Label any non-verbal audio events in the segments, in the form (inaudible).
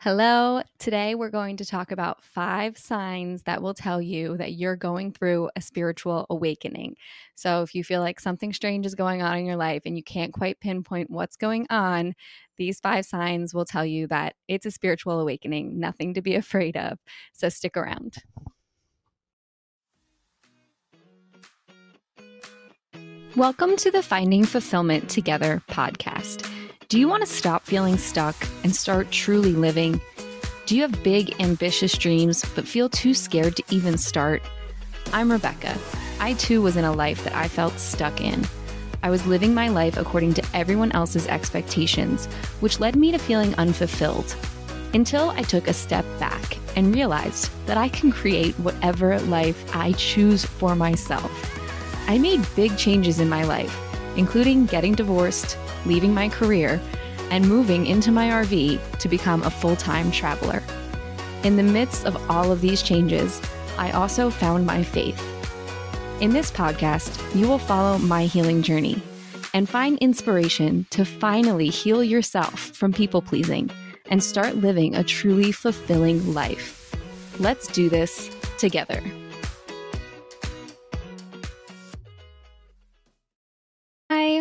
Hello. Today we're going to talk about five signs that will tell you that you're going through a spiritual awakening. So, if you feel like something strange is going on in your life and you can't quite pinpoint what's going on, these five signs will tell you that it's a spiritual awakening, nothing to be (laughs) afraid of. So, stick around. Welcome to the Finding Fulfillment Together podcast. Do you want to stop feeling stuck and start truly living? Do you have big, ambitious dreams but feel too scared to even start? I'm Rebecca. I too was in a life that I felt stuck in. I was living my life according to everyone else's expectations, which led me to feeling unfulfilled. Until I took a step back and realized that I can create whatever life I choose for myself. I made big changes in my life, including getting divorced, leaving my career, and moving into my RV to become a full time traveler. In the midst of all of these changes, I also found my faith. In this podcast, you will follow my healing journey and find inspiration to finally heal yourself from people pleasing and start living a truly fulfilling life. Let's do this together.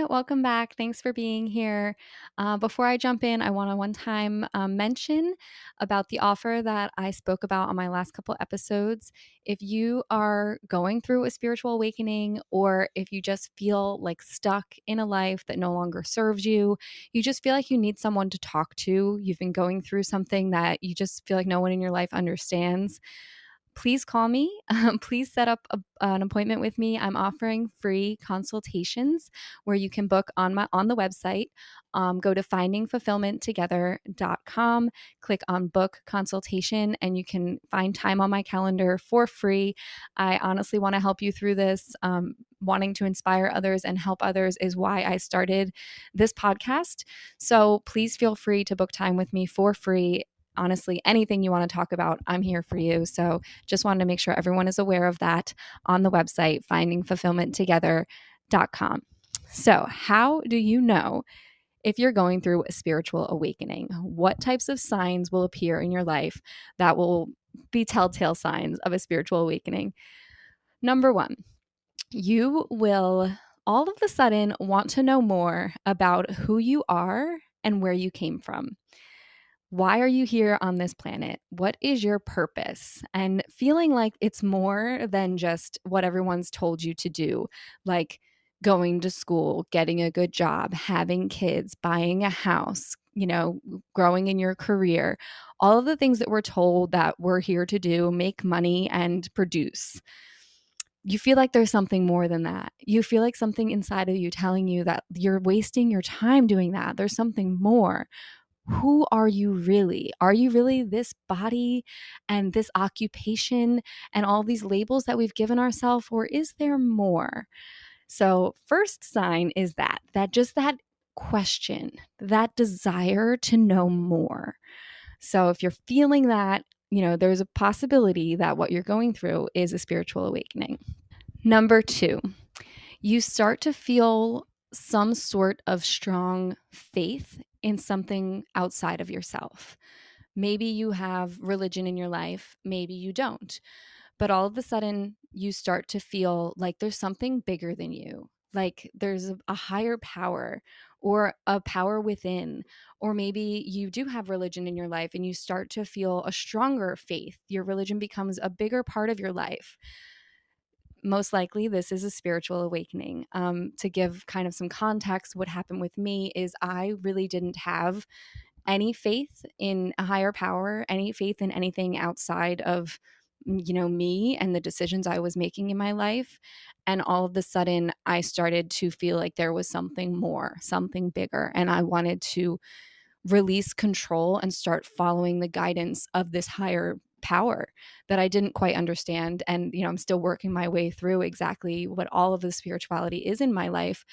Welcome back. Thanks for being here. Uh, before I jump in, I want to one time um, mention about the offer that I spoke about on my last couple episodes. If you are going through a spiritual awakening, or if you just feel like stuck in a life that no longer serves you, you just feel like you need someone to talk to, you've been going through something that you just feel like no one in your life understands please call me. (laughs) Um, please set up a, an appointment with me. I'm offering free consultations where you can book on my on the website. Um, go to findingfulfillmenttogether.com, click on book consultation, and you can find time on my calendar for free. I honestly want to help you through this. Um, wanting to inspire others and help others is why I started this podcast. So please feel free to book time with me for free honestly, anything you want to talk about, I'm here for you. So just wanted to make sure everyone is aware of that on the website, findingfulfillmenttogether.com. So, how do you know if you're going through a spiritual awakening? What types of signs will appear in your life that will be telltale signs of a spiritual awakening? Number one, you will all of a sudden want to know more about who you are and where you came from. Why are you here on this planet? What is your purpose? And feeling like it's more than just what everyone's told you to do, like going to school, getting a good job, having kids, buying a house, you know, growing in your career, all of the things that we're told that we're here to do, make money and produce. You feel like there's something more than that. You feel like something inside of you telling you that you're wasting your time doing that. There's something more who are you really? Are you really this body and this occupation and all these labels that we've given ourselves, or is there more? So, first sign is that, that just that question, that desire to know more. So, if you're feeling that, you know, there's a possibility that what you're going through is a spiritual awakening. Number two, you start to feel some sort of strong faith in something outside of yourself. Maybe you have religion in your life, maybe you don't. But all of a sudden, you start to feel like there's something bigger than you, like there's a, higher power or a power within. Or maybe you do have religion in your life and you start to feel a stronger faith. Your religion becomes a bigger part of your life most likely this is a spiritual awakening. Um, to give kind of some context, what happened with me is I really didn't have any faith in a higher power, any faith in anything outside of you know me and the decisions I was making in my life and all of a sudden I started to feel like there was something more, something bigger and I wanted to release control and start following the guidance of this higher power that I didn't quite understand. And, you know, I'm still working my way through exactly what all of the spirituality is in my life.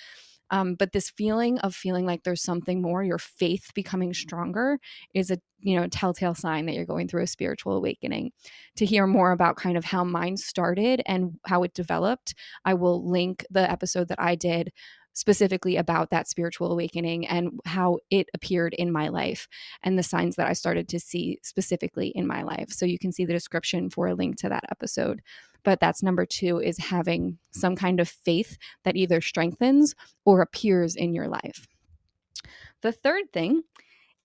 Um, but this feeling of feeling like there's something more, your faith becoming stronger, is a you know telltale sign that you're going through a spiritual awakening. To hear more about kind of how mine started and how it developed, I will link the episode that I did specifically about that spiritual awakening and how it appeared in my life and the signs that I started to see specifically in my life. So you can see the description for a link to that episode. But that's number two is having some kind of faith that either strengthens or appears in your life. The third thing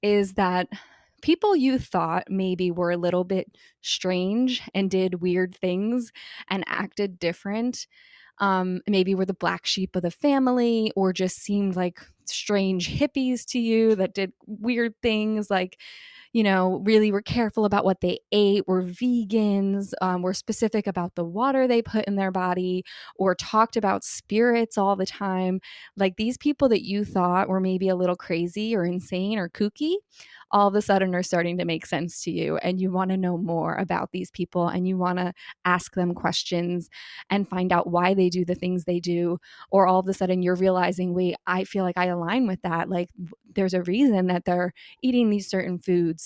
is that people you thought maybe were a little bit strange and did weird things and acted different um, maybe were the black sheep of the family or just seemed like strange hippies to you that did weird things like you know, really were careful about what they ate, were vegans, um, were specific about the water they put in their body, or talked about spirits all the time. Like these people that you thought were maybe a little crazy or insane or kooky all of a sudden are starting to make sense to you and you want to know more about these people and you want to ask them questions and find out why they do the things they do or all of a sudden you're realizing wait i feel like i align with that like there's a reason that they're eating these certain foods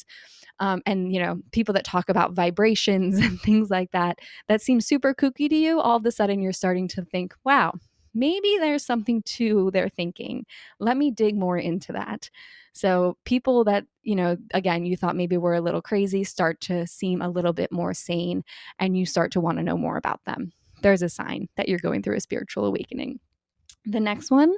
um, and you know people that talk about vibrations (laughs) and things like that that seem super kooky to you all of a sudden you're starting to think wow maybe there's something to their thinking. Let me dig more into that. So, people that, you know, again, you thought maybe were a little crazy start to seem a little bit more sane and you start to want to know more about them. There's a sign that you're going through a spiritual awakening. The next one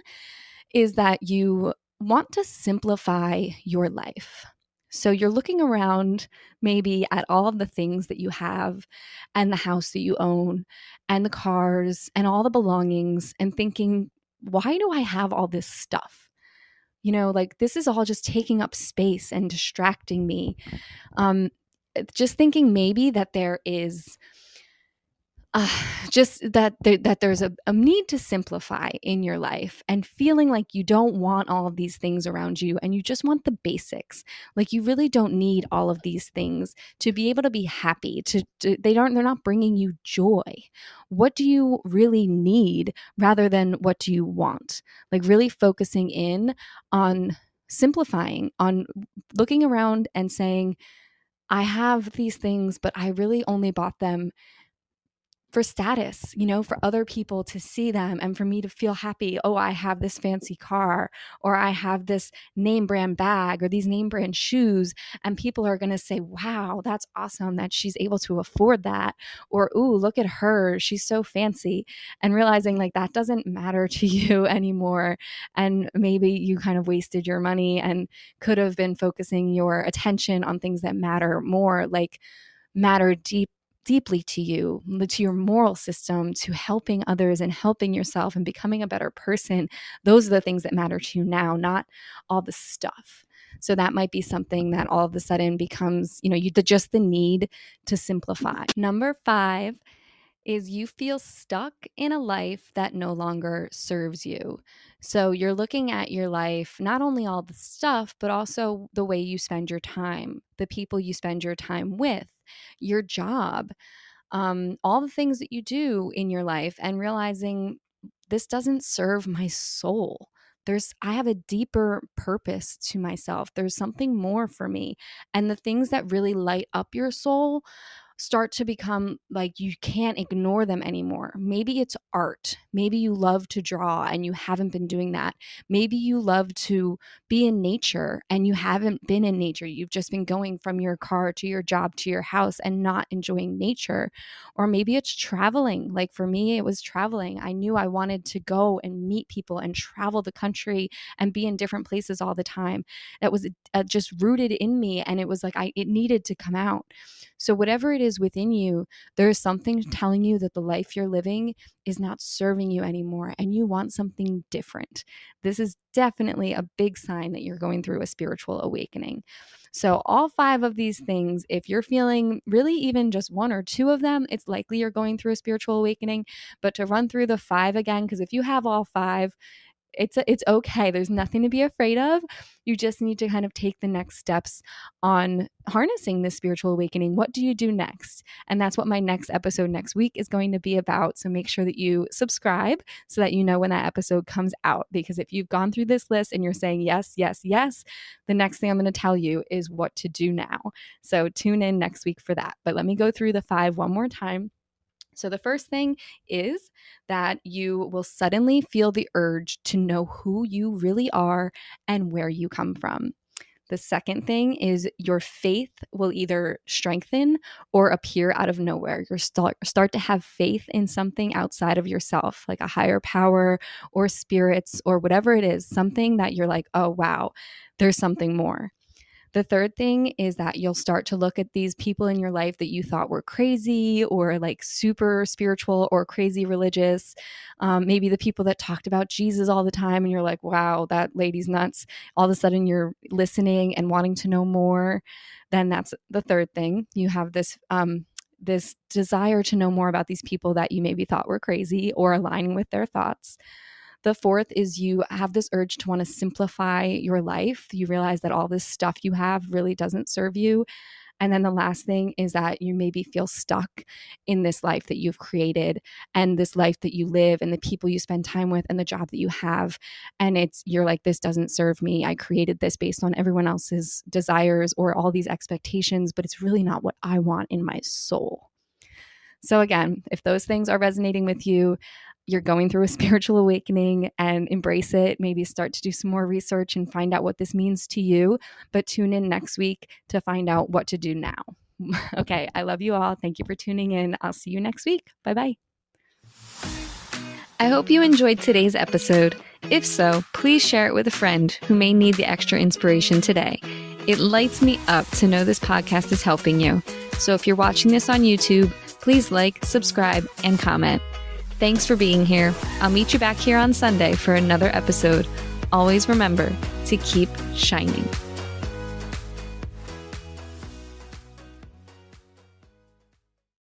is that you want to simplify your life. So you're looking around maybe at all of the things that you have and the house that you own and the cars and all the belongings and thinking, why do I have all this stuff? You know, like this is all just taking up space and distracting me. Um, just thinking maybe that there is uh, (sighs) just that there, that there's a, a need to simplify in your life and feeling like you don't want all of these things around you and you just want the basics. Like you really don't need all of these things to be able to be happy to, to they don't they're not bringing you joy. What do you really need rather than what do you want? Like really focusing in on simplifying on looking around and saying I have these things, but I really only bought them for status, you know, for other people to see them and for me to feel happy. Oh, I have this fancy car, or I have this name brand bag, or these name brand shoes. And people are going to say, wow, that's awesome that she's able to afford that. Or, ooh, look at her. She's so fancy. And realizing like that doesn't matter (laughs) to you anymore. And maybe you kind of wasted your money and could have been focusing your attention on things that matter more, like matter deep deeply to you, to your moral system, to helping others and helping yourself and becoming a better person, those are the things that matter to you now, not all the stuff. So that might be something that all of a sudden becomes, you know, you just the need to simplify. Number five is you feel stuck in a life that no longer serves you. So you're looking at your life, not only all the stuff, but also the way you spend your time, the people you spend your time with, your job, um, all the things that you do in your life, and realizing this doesn't serve my soul. There's i have a deeper purpose to myself. There's something more for me. And the things that really light up your soul start to become like you can't ignore them anymore. Maybe it's art. Maybe you love to draw and you haven't been doing that. Maybe you love to be in nature and you haven't been in nature. You've just been going from your car to your job to your house and not enjoying nature. Or maybe it's traveling. Like for me, it was traveling. I knew I wanted to go and meet people and travel the country and be in different places all the time. That was uh, just rooted in me and it was like I it needed to come out. So whatever it is within you, there is something telling you that the life you're living is not serving you anymore and you want something different. This is definitely a big sign that you're going through a spiritual awakening. So, all five of these things, if you're feeling really even just one or two of them, it's likely you're going through a spiritual awakening. But to run through the five again, because if you have all five, it's it's okay. There's nothing to be afraid of. You just need to kind of take the next steps on harnessing this spiritual awakening. What do you do next? And that's what my next episode next week is going to be about. So make sure that you subscribe so that you know when that episode comes out because if you've gone through this list and you're saying yes, yes, yes, the next thing I'm going to tell you is what to do now. So tune in next week for that. But let me go through the 5 one more time. So, the first thing is that you will suddenly feel the urge to know who you really are and where you come from. The second thing is your faith will either strengthen or appear out of nowhere. You start start to have faith in something outside of yourself, like a higher power or spirits or whatever it is, something that you're like, "Oh wow, there's something more." The third thing is that you'll start to look at these people in your life that you thought were crazy or like super spiritual or crazy religious. Um, maybe the people that talked about Jesus all the time, and you're like, wow, that lady's nuts. All of a sudden, you're listening and wanting to know more. Then that's the third thing. You have this. Um, this desire to know more about these people that you maybe thought were crazy or aligning with their thoughts. The fourth is you have this urge to want to simplify your life. You realize that all this stuff you have really doesn't serve you. And then the last thing is that you maybe feel stuck in this life that you've created and this life that you live and the people you spend time with and the job that you have. And it's, you're like, this doesn't serve me. I created this based on everyone else's desires or all these expectations, but it's really not what I want in my soul. So, again, if those things are resonating with you, you're going through a (laughs) spiritual awakening and embrace it. Maybe start to do some more research and find out what this means to you. But tune in next week to find out what to do now. (laughs) okay, I love you all. Thank you for tuning in. I'll see you next week. Bye bye. I hope you enjoyed today's episode. If so, please share it with a friend who may need the extra inspiration today. It lights me up to know this podcast is helping you. So if you're watching this on YouTube, please like, subscribe, and comment. Thanks for being here. I'll meet you back here on Sunday for another episode. Always remember to keep shining.